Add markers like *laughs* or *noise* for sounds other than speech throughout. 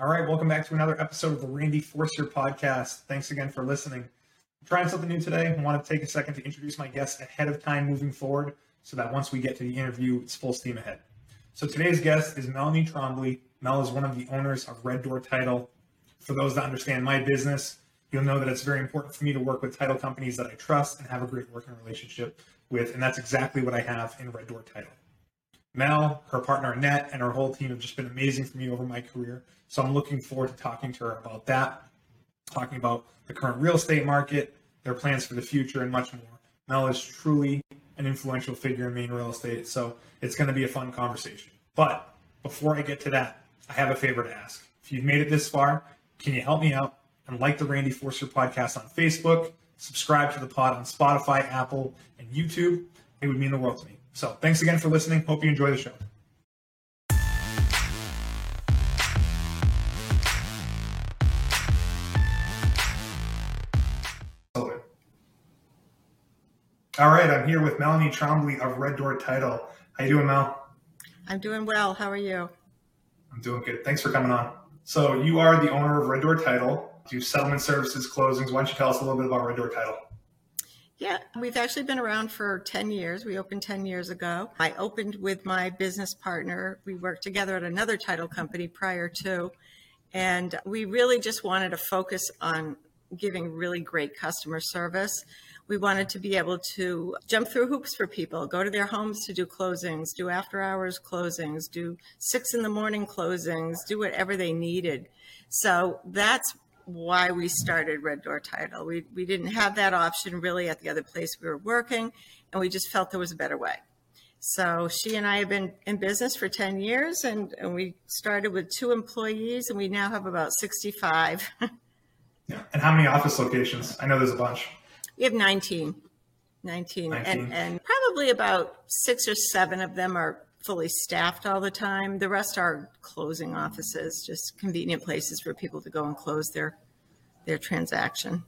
All right, welcome back to another episode of the Randy Forcier podcast. Thanks again for listening. I'm trying something new today. I want to take a second to introduce my guest ahead of time moving forward so that once we get to the interview, it's full steam ahead. So today's guest is Melanie Tromblee. Mel is one of the owners of Red Door Title. For those that understand my business, you'll know that it's very important for me to work with title companies that I trust and have a great working relationship with, and that's exactly what I have in Red Door Title. Mel, her partner Annette, and her whole team have just been amazing for me over my career. So I'm looking forward to talking to her about that, talking about the current real estate market, their plans for the future, and much more. Mel is truly an influential figure in Maine real estate, so it's going to be a fun conversation. But before I get to that, I have a favor to ask. If you've made it this far, can you help me out and like the Randy Forcier podcast on Facebook, subscribe to the pod on Spotify, Apple, and YouTube? It would mean the world to me. So thanks again for listening. Hope you enjoy the show. All right, I'm here with Melanie Tromblee of Red Door Title. How you doing, Mel? I'm doing well. How are you? I'm doing good. Thanks for coming on. So you are the owner of Red Door Title. Do settlement services, closings. Why don't you tell us a little bit about Red Door Title? Yeah, we've actually been around for 10 years. We opened 10 years ago. I opened with my business partner. We worked together at another title company prior to, and we really just wanted to focus on giving really great customer service. We wanted to be able to jump through hoops for people, go to their homes to do closings, do after hours closings, do six in the morning closings, do whatever they needed. So that's why we started Red Door Title. We, we didn't have that option really at the other place we were working, and we just felt there was a better way. So she and I have been in business for 10 years, and, and we started with two employees, and we now have about 65. yeah. And how many office locations? I know there's a bunch. We have 19. 19, 19. And, and probably about six or seven of them are fully staffed all the time. The rest are closing offices, just convenient places for people to go and close their their transaction.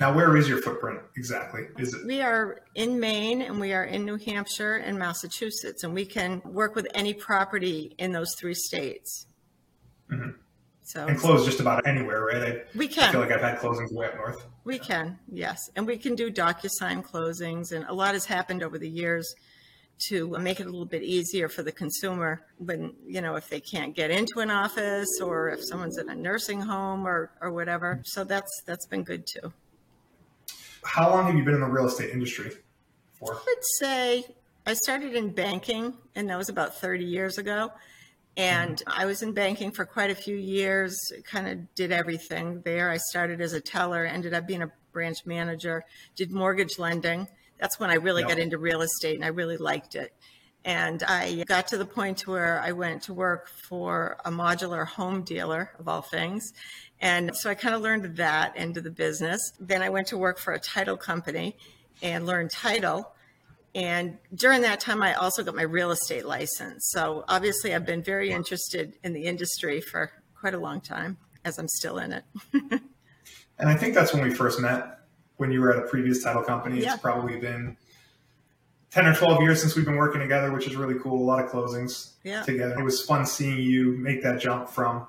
Now, where is your footprint exactly? Is it? We are in Maine and we are in New Hampshire and Massachusetts, and we can work with any property in those three states. Mm-hmm. So and close just about anywhere, right? I, we can. I feel like I've had closings way up north. We yeah. can, yes, and we can do DocuSign closings, and a lot has happened over the years to make it a little bit easier for the consumer when, you know, if they can't get into an office or if someone's in a nursing home or, or whatever. So that's that's been good too. How long have you been in the real estate industry for? I would say I started in banking and that was about 30 years ago. And mm-hmm. I was in banking for quite a few years, kind of did everything there. I started as a teller, ended up being a branch manager, did mortgage lending that's when I really got into real estate and I really liked it. And I got to the point where I went to work for a modular home dealer, of all things. And so I kind of learned that end of the business. Then I went to work for a title company and learned title. And during that time, I also got my real estate license. So obviously, I've been very interested in the industry for quite a long time, as I'm still in it. *laughs* and I think that's when we first met when you were at a previous title company. Yeah. It's probably been 10 or 12 years since we've been working together, which is really cool. A lot of closings yeah. together. It was fun seeing you make that jump from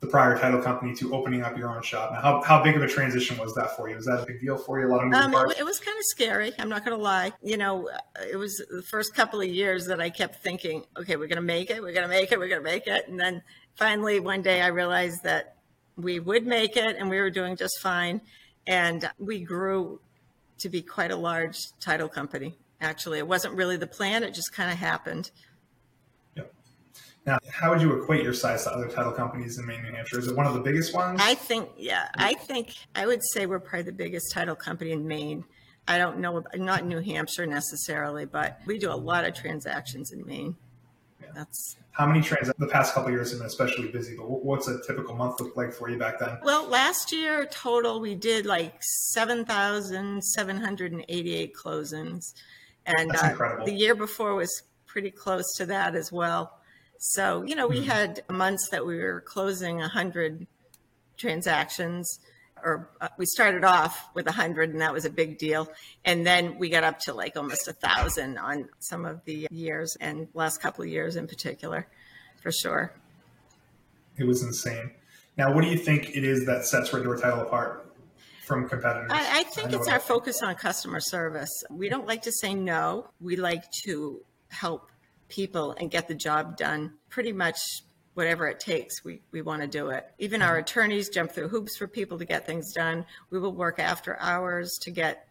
the prior title company to opening up your own shop. Now, how, how big of a transition was that for you? Was that a big deal for you? A lot of moving um, parts? It, it was kind of scary. I'm not going to lie. You know, it was the first couple of years that I kept thinking, okay, we're going to make it. We're going to make it. We're going to make it. And then finally, one day I realized that we would make it and we were doing just fine. And we grew to be quite a large title company. Actually, it wasn't really the plan, it just kind of happened. Yep. Now, how would you equate your size to other title companies in Maine, New Hampshire? Is it one of the biggest ones? I think, yeah, I think I would say we're probably the biggest title company in Maine. I don't know, not New Hampshire necessarily, but we do a lot of transactions in Maine. That's how many trans the past couple years have been especially busy but what's a typical month look like for you back then? Well last year total we did like 7788 closings and uh, the year before was pretty close to that as well. So you know we mm-hmm. had months that we were closing 100 transactions or uh, we started off with a hundred and that was a big deal. And then we got up to like almost a thousand on some of the years and last couple of years in particular, for sure. It was insane. Now, what do you think it is that sets Red Door Title apart from competitors? I, I think I it's our focus on customer service. We don't like to say no. We like to help people and get the job done pretty much whatever it takes, we, we want to do it. Even our attorneys jump through hoops for people to get things done. We will work after hours to get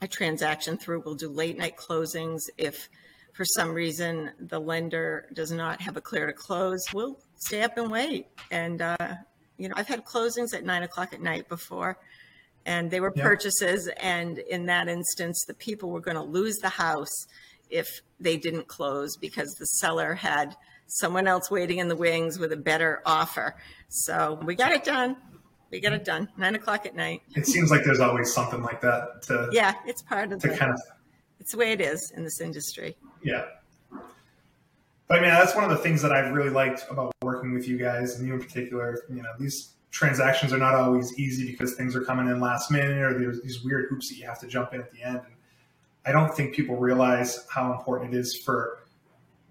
a transaction through. We'll do late night closings if for some reason the lender does not have a clear to close. We'll stay up and wait. And, uh, you know, I've had closings at nine o'clock at night before and they were yeah. purchases. And in that instance, the people were going to lose the house if they didn't close because the seller had someone else waiting in the wings with a better offer. So we got it done. We got it done. Nine o'clock at night. It seems like there's always something like that to yeah, it's part of to the, kind of it's the way it is in this industry. Yeah. But I mean, that's one of the things that I've really liked about working with you guys, and you in particular. You know, these transactions are not always easy because things are coming in last minute, or there's these weird hoops that you have to jump in at the end. And I don't think people realize how important it is for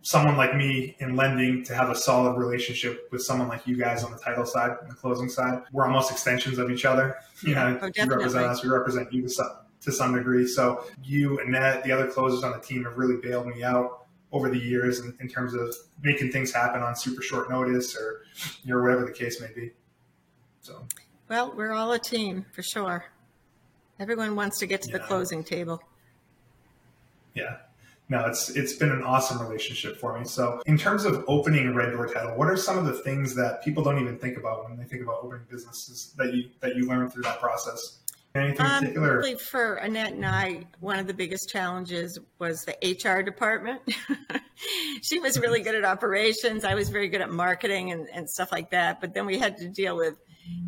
someone like me in lending to have a solid relationship with someone like you guys on the title side and the closing side. We're almost extensions of each other. You know, oh, you represent us, we represent you to some, to some degree. So you, Annette, the other closers on the team have really bailed me out over the years in, in terms of making things happen on super short notice or you know, whatever the case may be. So, well, we're all a team for sure. Everyone wants to get to yeah. the closing table. Yeah, no, it's it's been an awesome relationship for me. So, in terms of opening a Red Door title, what are some of the things that people don't even think about when they think about opening businesses that you that you learned through that process? Anything um, particular? Really for Annette and I, one of the biggest challenges was the HR department. *laughs* she was really good at operations. I was very good at marketing and, and stuff like that. But then we had to deal with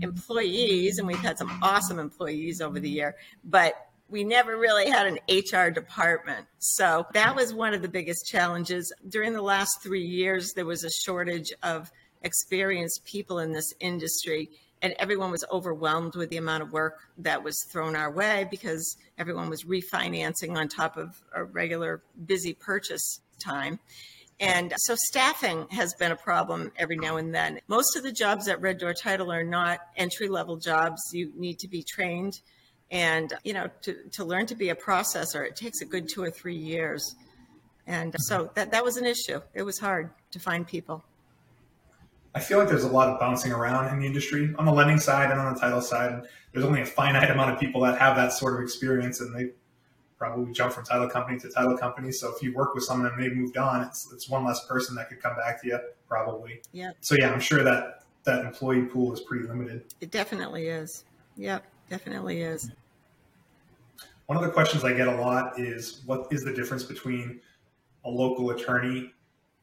employees, and we've had some awesome employees over the year. But we never really had an HR department. So that was one of the biggest challenges. During the last three years, there was a shortage of experienced people in this industry, and everyone was overwhelmed with the amount of work that was thrown our way because everyone was refinancing on top of a regular busy purchase time. And so staffing has been a problem every now and then. Most of the jobs at Red Door Title are not entry level jobs. You need to be trained and, you know, to, to learn to be a processor, it takes a good two or three years. And so that, that was an issue. It was hard to find people. I feel like there's a lot of bouncing around in the industry on the lending side and on the title side. There's only a finite amount of people that have that sort of experience, and they probably jump from title company to title company. So if you work with someone and they've moved on, it's it's one less person that could come back to you, probably. Yeah. So yeah, I'm sure that that employee pool is pretty limited. It definitely is. Yep, definitely is. One of the questions I get a lot is what is the difference between a local attorney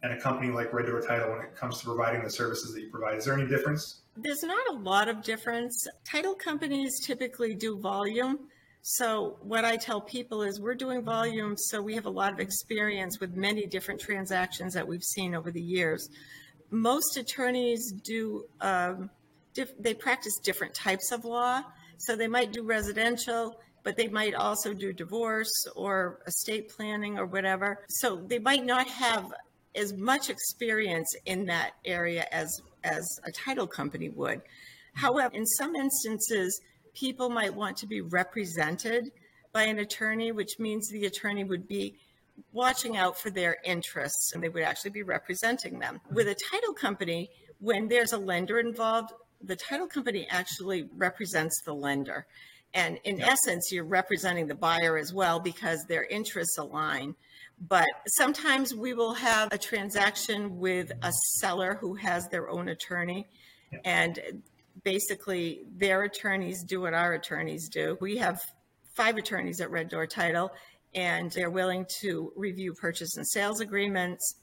and a company like Red Door Title when it comes to providing the services that you provide? Is there any difference? There's not a lot of difference. Title companies typically do volume. So, what I tell people is we're doing volume, so we have a lot of experience with many different transactions that we've seen over the years. Most attorneys do, um, diff- they practice different types of law. So, they might do residential, but they might also do divorce or estate planning or whatever. So they might not have as much experience in that area as as a title company would. However, in some instances, people might want to be represented by an attorney, which means the attorney would be watching out for their interests and they would actually be representing them. With a title company, when there's a lender involved, the title company actually represents the lender. And in yeah. essence, you're representing the buyer as well because their interests align. But sometimes we will have a transaction with a seller who has their own attorney. Yeah. And basically, their attorneys do what our attorneys do. We have five attorneys at Red Door Title, and they're willing to review purchase and sales agreements,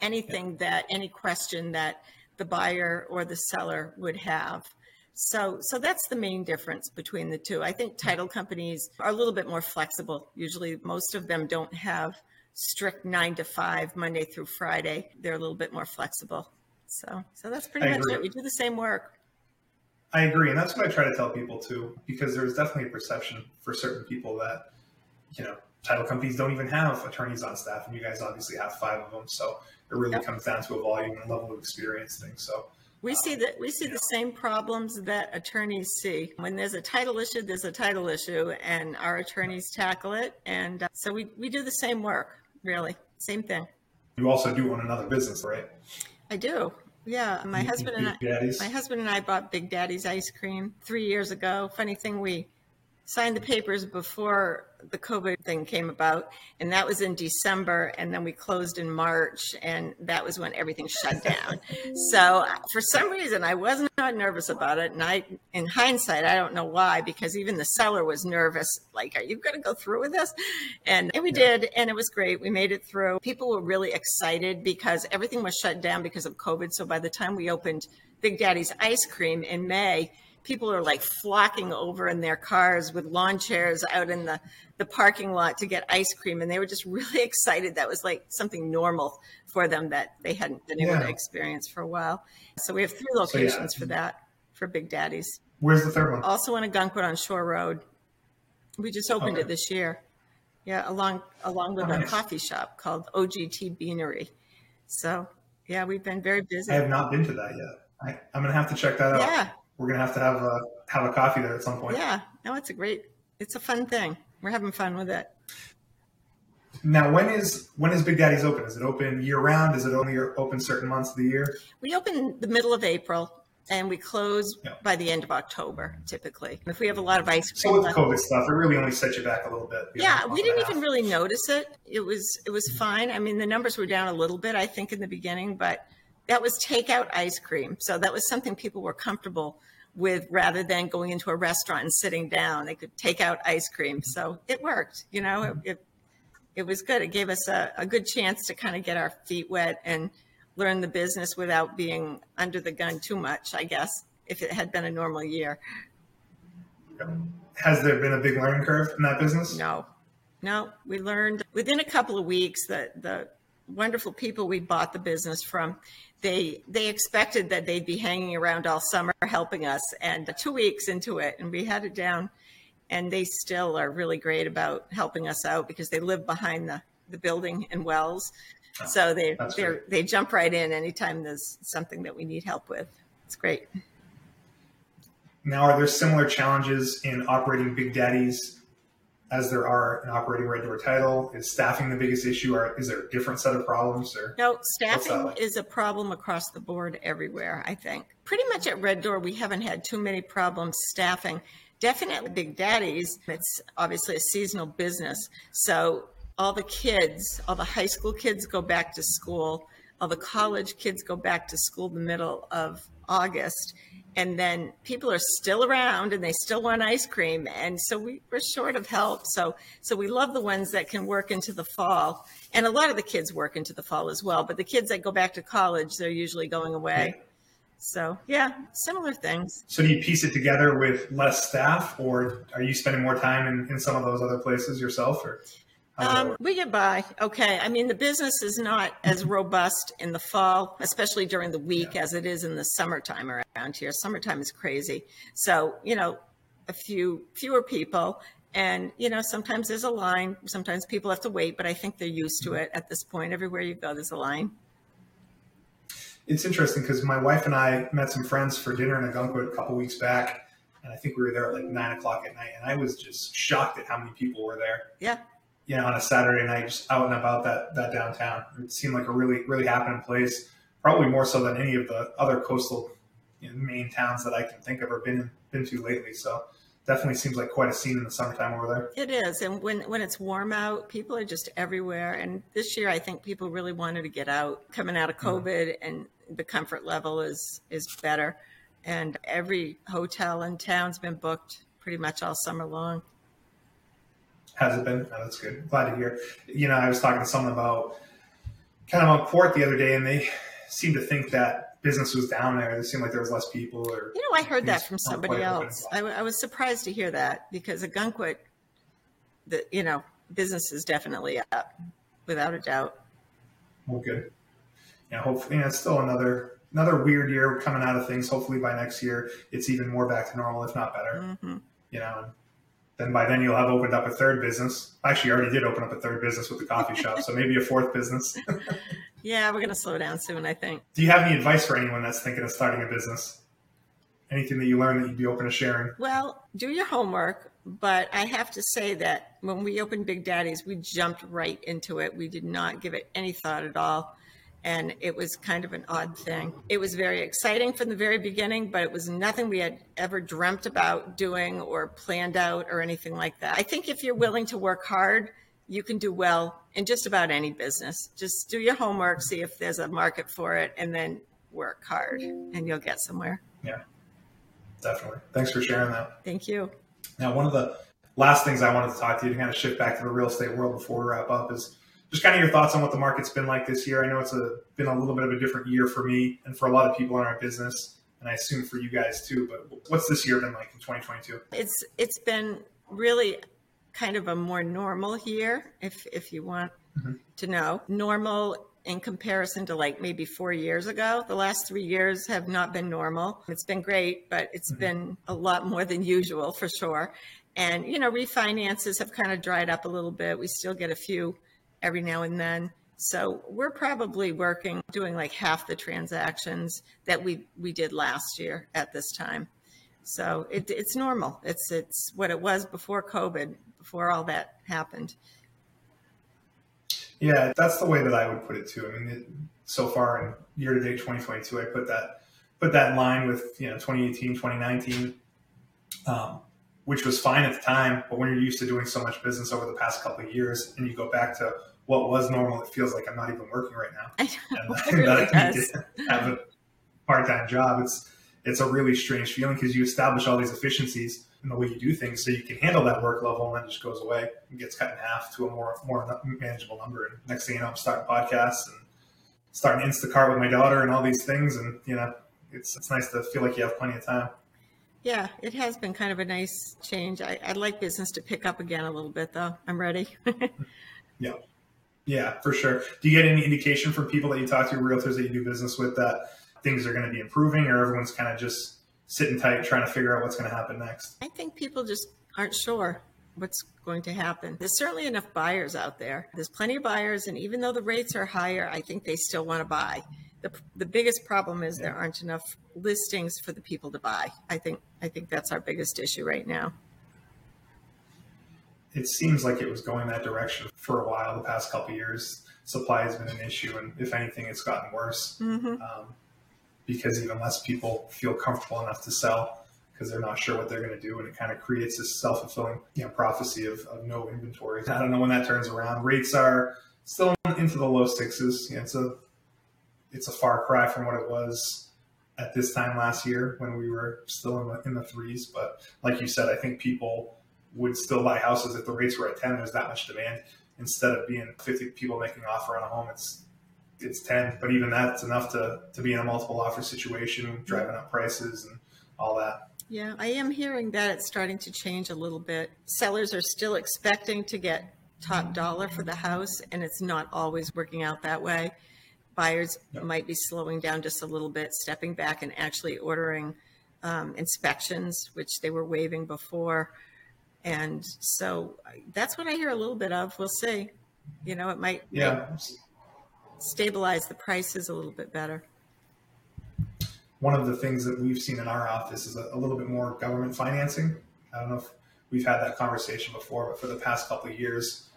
anything yeah. that, any question that the buyer or the seller would have. So, so that's the main difference between the two. I think hmm. title companies are a little bit more flexible. Usually, most of them don't have strict nine to five, Monday through Friday. They're a little bit more flexible. So, so that's pretty I much agree. it. We do the same work. I agree, and that's what I try to tell people too, because there's definitely a perception for certain people that you know title companies don't even have attorneys on staff, and you guys obviously have five of them. So it really yep. comes down to a volume and level of experience thing. So We see that we see the same problems that attorneys see. When there's a title issue, there's a title issue, and our attorneys tackle it. And uh, so we, we do the same work, really, same thing. You also do own another business, right? I do. Yeah, my husband and I, Daddy's? my husband and I bought Big Daddy's ice cream three years ago. Funny thing, we signed the papers before the COVID thing came about, and that was in December, and then we closed in March, and that was when everything shut down. *laughs* so for some reason, I was not nervous about it, and I, in hindsight, I don't know why, because even the seller was nervous. Like, are you going to go through with this? And, and we did, and it was great. We made it through. People were really excited because everything was shut down because of COVID. So by the time we opened Big Daddy's ice cream in May, people are like flocking over in their cars with lawn chairs out in the, the parking lot to get ice cream. And they were just *laughs* really excited. That was like something normal for them that they hadn't been able Yeah. to experience for a while. So we have three yeah. locations for that, for Big Daddy's. Where's the third one? Also in Ogunquit on Shore Road. We just opened Okay. it this year. Yeah, along along with Oh, a nice. coffee shop called OGT Beanery. So yeah, we've been very busy. I have not been to that yet. I, I'm gonna have to check that out. Yeah, We're gonna have to have a have a coffee there at some point. yeah. No, it's a great. It's a fun thing. We're having fun with it. Now, when is when is Big Daddy's open? Is it open year round? Is it only open certain months of the year? We open the middle of April and we close Yeah. by the end of October, typically. If we have a lot of ice cream, So with left. COVID stuff, it really only set you back a little bit. Yeah, we didn't half. even really notice it. It was it was fine. I mean, the numbers were down a little bit, I think, in the beginning, but that was takeout ice cream. So that was something people were comfortable with rather than going into a restaurant and sitting down. They could take out ice cream. So it worked, you know, it, it, it was good. It gave us a, a good chance to kind of get our feet wet and learn the business without being under the gun too much, I guess, if it had been a normal year. Has there been a big learning curve in that business? No, no. We learned within a couple of weeks that the wonderful people we bought the business from, they they expected that they'd be hanging around all summer helping us, and two weeks into it, and we had it down, and they still are really great about helping us out because they live behind the the building in Wells, ah, so they they they jump right in anytime there's something that we need help with. It's great. Now, are there similar challenges in operating Big Daddy's as there are in operating Red Door Title? Is staffing the biggest issue, or is there a different set of problems? Or No, staffing like? is a problem across the board everywhere, I think. Pretty much at Red Door, we haven't had too many problems staffing. Definitely Big Daddy's, it's obviously a seasonal business. So all the kids, all the high school kids go back to school, all the college kids go back to school the middle of August. And then people are still around and they still want ice cream. And so we, we're short of help. So, so we love the ones that can work into the fall. And a lot of the kids work into the fall as well. But the kids that go back to college, they're usually going away. So yeah, similar things. so, do you piece it together with less staff, or are you spending more time in, in some of those other places yourself? Or how does that Um, we get by. Okay. I mean, the business is not as robust in the fall, especially during the week as it is in the summertime around here. Summertime is crazy. So, you know, a few fewer people. And, you know, sometimes there's a line. Sometimes people have to wait, but I think they're used to it at this point. Everywhere you go, there's a line. It's interesting because my wife and I met some friends for dinner in Ogunquit a couple weeks back, and I think we were there at like nine o'clock at night, and I was just shocked at how many people were there. Yeah. You know, on a Saturday night, just out and about that that downtown. It seemed like a really really happening place. Probably more so than any of the other coastal you know, Maine towns that I can think of or been been to lately. So definitely seems like quite a scene in the summertime over there. It is. And when, when it's warm out, people are just everywhere. And this year, I think people really wanted to get out coming out of mm-hmm. COVID and the comfort level is, is better. And every hotel in town's been booked pretty much all summer long. Has it been? Oh, that's good. Glad to hear. You know, I was talking to someone about kind of on court the other day, and they seemed to think that business was down there. It seemed like there was less people, or You know, I heard that from somebody else. I, w- I was surprised to hear that because Ogunquit, the, you know, business is definitely up without a doubt. well, good. Yeah, hopefully, it's still another another weird year coming out of things. Hopefully, by next year, it's even more back to normal, if not better. hmm You know, then by then you'll have opened up a third business. Actually, you already did open up a third business with the coffee shop, so maybe a fourth business. *laughs* Yeah, we're going to slow down soon, I think. Do you have any advice for anyone that's thinking of starting a business? Anything that you learned that you'd be open to sharing? Well, do your homework, but I have to say that when we opened Big Daddy's, we jumped right into it. We did not give it any thought at all. And it was kind of an odd thing. It was very exciting from the very beginning, but it was nothing we had ever dreamt about doing or planned out or anything like that. I think if you're willing to work hard, you can do well in just about any business. Just do your homework, see if there's a market for it, and then work hard, and you'll get somewhere. Yeah, definitely. Thanks for sharing that. Thank you. Now, one of the last things I wanted to talk to you to kind of shift back to the real estate world before we wrap up is just kind of your thoughts on what the market's been like this year. I know it's a, been a little bit of a different year for me and for a lot of people in our business, and I assume for you guys too. But what's this year been like in 2022? It's it's been really kind of a more normal year, if if you want mm-hmm. to know. Normal in comparison to like maybe four years ago. The last three years have not been normal. It's been great, but it's mm-hmm. been a lot more than usual for sure. And, you know, refinances have kind of dried up a little bit. We still get a few every now and then. So we're probably working, doing like half the transactions that we, we did last year at this time. So it, it's normal. It's, it's what it was before COVID, before all that happened. Yeah, that's the way that I would put it too. I mean, it, so far in year to date 2022, I put that put that in line with you know 2018, 2019, um, which was fine at the time. But when you're used to doing so much business over the past couple of years, and you go back to what was normal, it feels like I'm not even working right now. *laughs* I know, and, it *laughs* really *laughs* that does. have a part time job. It's it's a really strange feeling because you establish all these efficiencies in the way you do things, so you can handle that work level, and then just goes away and gets cut in half to a more more manageable number. And next thing you know, I'm starting podcasts and starting Instacart with my daughter and all these things, and you know, it's it's nice to feel like you have plenty of time. Yeah, it has been kind of a nice change. I, would like business to pick up again a little bit, though. I'm ready. yeah. Yeah, for sure. Do you get any indication from people that you talk to, realtors that you do business with, that things are going to be improving, or everyone's kind of just sitting tight, trying to figure out what's going to happen next? I think people just aren't sure what's going to happen. There's certainly enough buyers out there. There's plenty of buyers, and even though the rates are higher, I think they still want to buy. The, the biggest problem is there aren't enough listings for the people to buy. I think I think that's our biggest issue right now it seems like it was going that direction for a while the past couple years. Supply has been an issue, and if anything, it's gotten worse mm-hmm. um, because even less people feel comfortable enough to sell because they're not sure what they're going to do, and it kind of creates this self fulfilling you know, prophecy of, of no inventory. I don't know when that turns around. Rates are still into the low sixes. You know, it's a it's a far cry from what it was at this time last year when we were still in the, in the threes. But like you said, I think people would still buy houses if the rates were at 10 there's that much demand. Instead of being 50 people making an offer on a home it's it's 10 but even that's enough to to be in a multiple offer situation driving up prices and all that. Yeah i am hearing that it's starting to change a little bit. Sellers are still expecting to get top dollar for the house and it's not always working out that way. Buyers yep. might be slowing down just a little bit stepping back and actually ordering um, inspections which they were waiving before and so that's what I hear a little bit of. We'll see. You know, it might, yeah. stabilize the prices a little bit better. One of the things that we've seen in our office is a, a little bit more government financing. I don't know if we've had that conversation before, but for the past couple of years,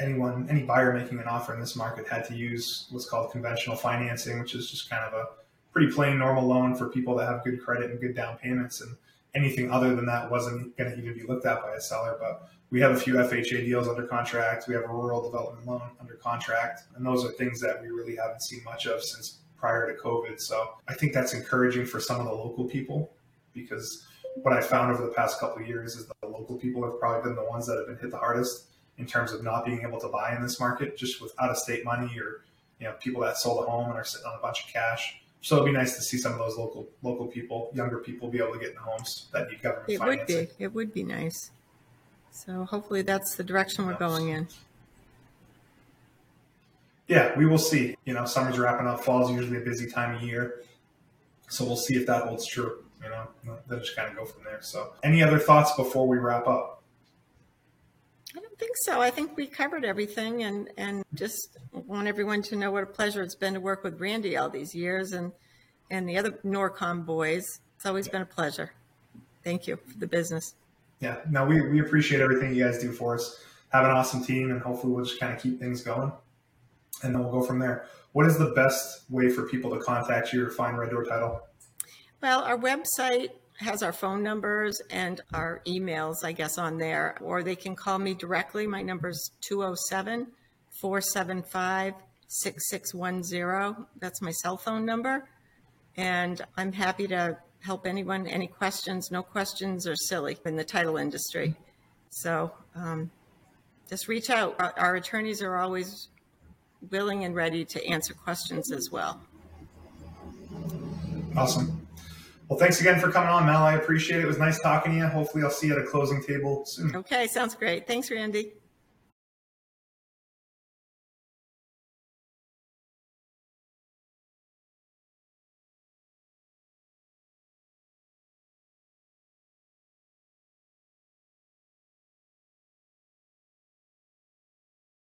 anyone, any buyer making an offer in this market had to use what's called conventional financing, which is just kind of a pretty plain normal loan for people that have good credit and good down payments. And anything other than that wasn't going to even be looked at by a seller. But we have a few FHA deals under contract. We have a rural development loan under contract. And those are things that we really haven't seen much of since prior to COVID. So I think that's encouraging for some of the local people because what I found over the past couple of years is the local people have probably been the ones that have been hit the hardest in terms of not being able to buy in this market just with out of state money or you know people that sold a home and are sitting on a bunch of cash so it'd be nice to see some of those local local people, younger people, be able to get in homes that need government it financing. would be. It would be nice. So hopefully that's the direction we're going in. Yeah, we will see. You know, summer's wrapping up. Fall's usually a busy time of year, so we'll see if that holds true. You know, then just kind of go from there. So, any other thoughts before we wrap up? Think so. I think we covered everything and, and just want everyone to know what a pleasure it's been to work with Randy all these years and, and the other Norcom boys. It's always been a pleasure. Thank you for the business. Yeah, no, we, we appreciate everything you guys do for us. Have an awesome team, and hopefully we'll just kind of keep things going, and then we'll go from there. What is the best way for people to contact you or find Red Door Title? Well, our website has our phone numbers and our emails, I guess, on there, or they can call me directly. My number is 207 475 6610. That's my cell phone number. And I'm happy to help anyone, any questions. No questions are silly in the title industry. So um, just reach out. Our, our attorneys are always willing and ready to answer questions as well. Awesome. Well, thanks again for coming on, Mel. I appreciate it. It was nice talking to you. Hopefully, I'll see you at a closing table soon. Okay, sounds great. Thanks, Randy.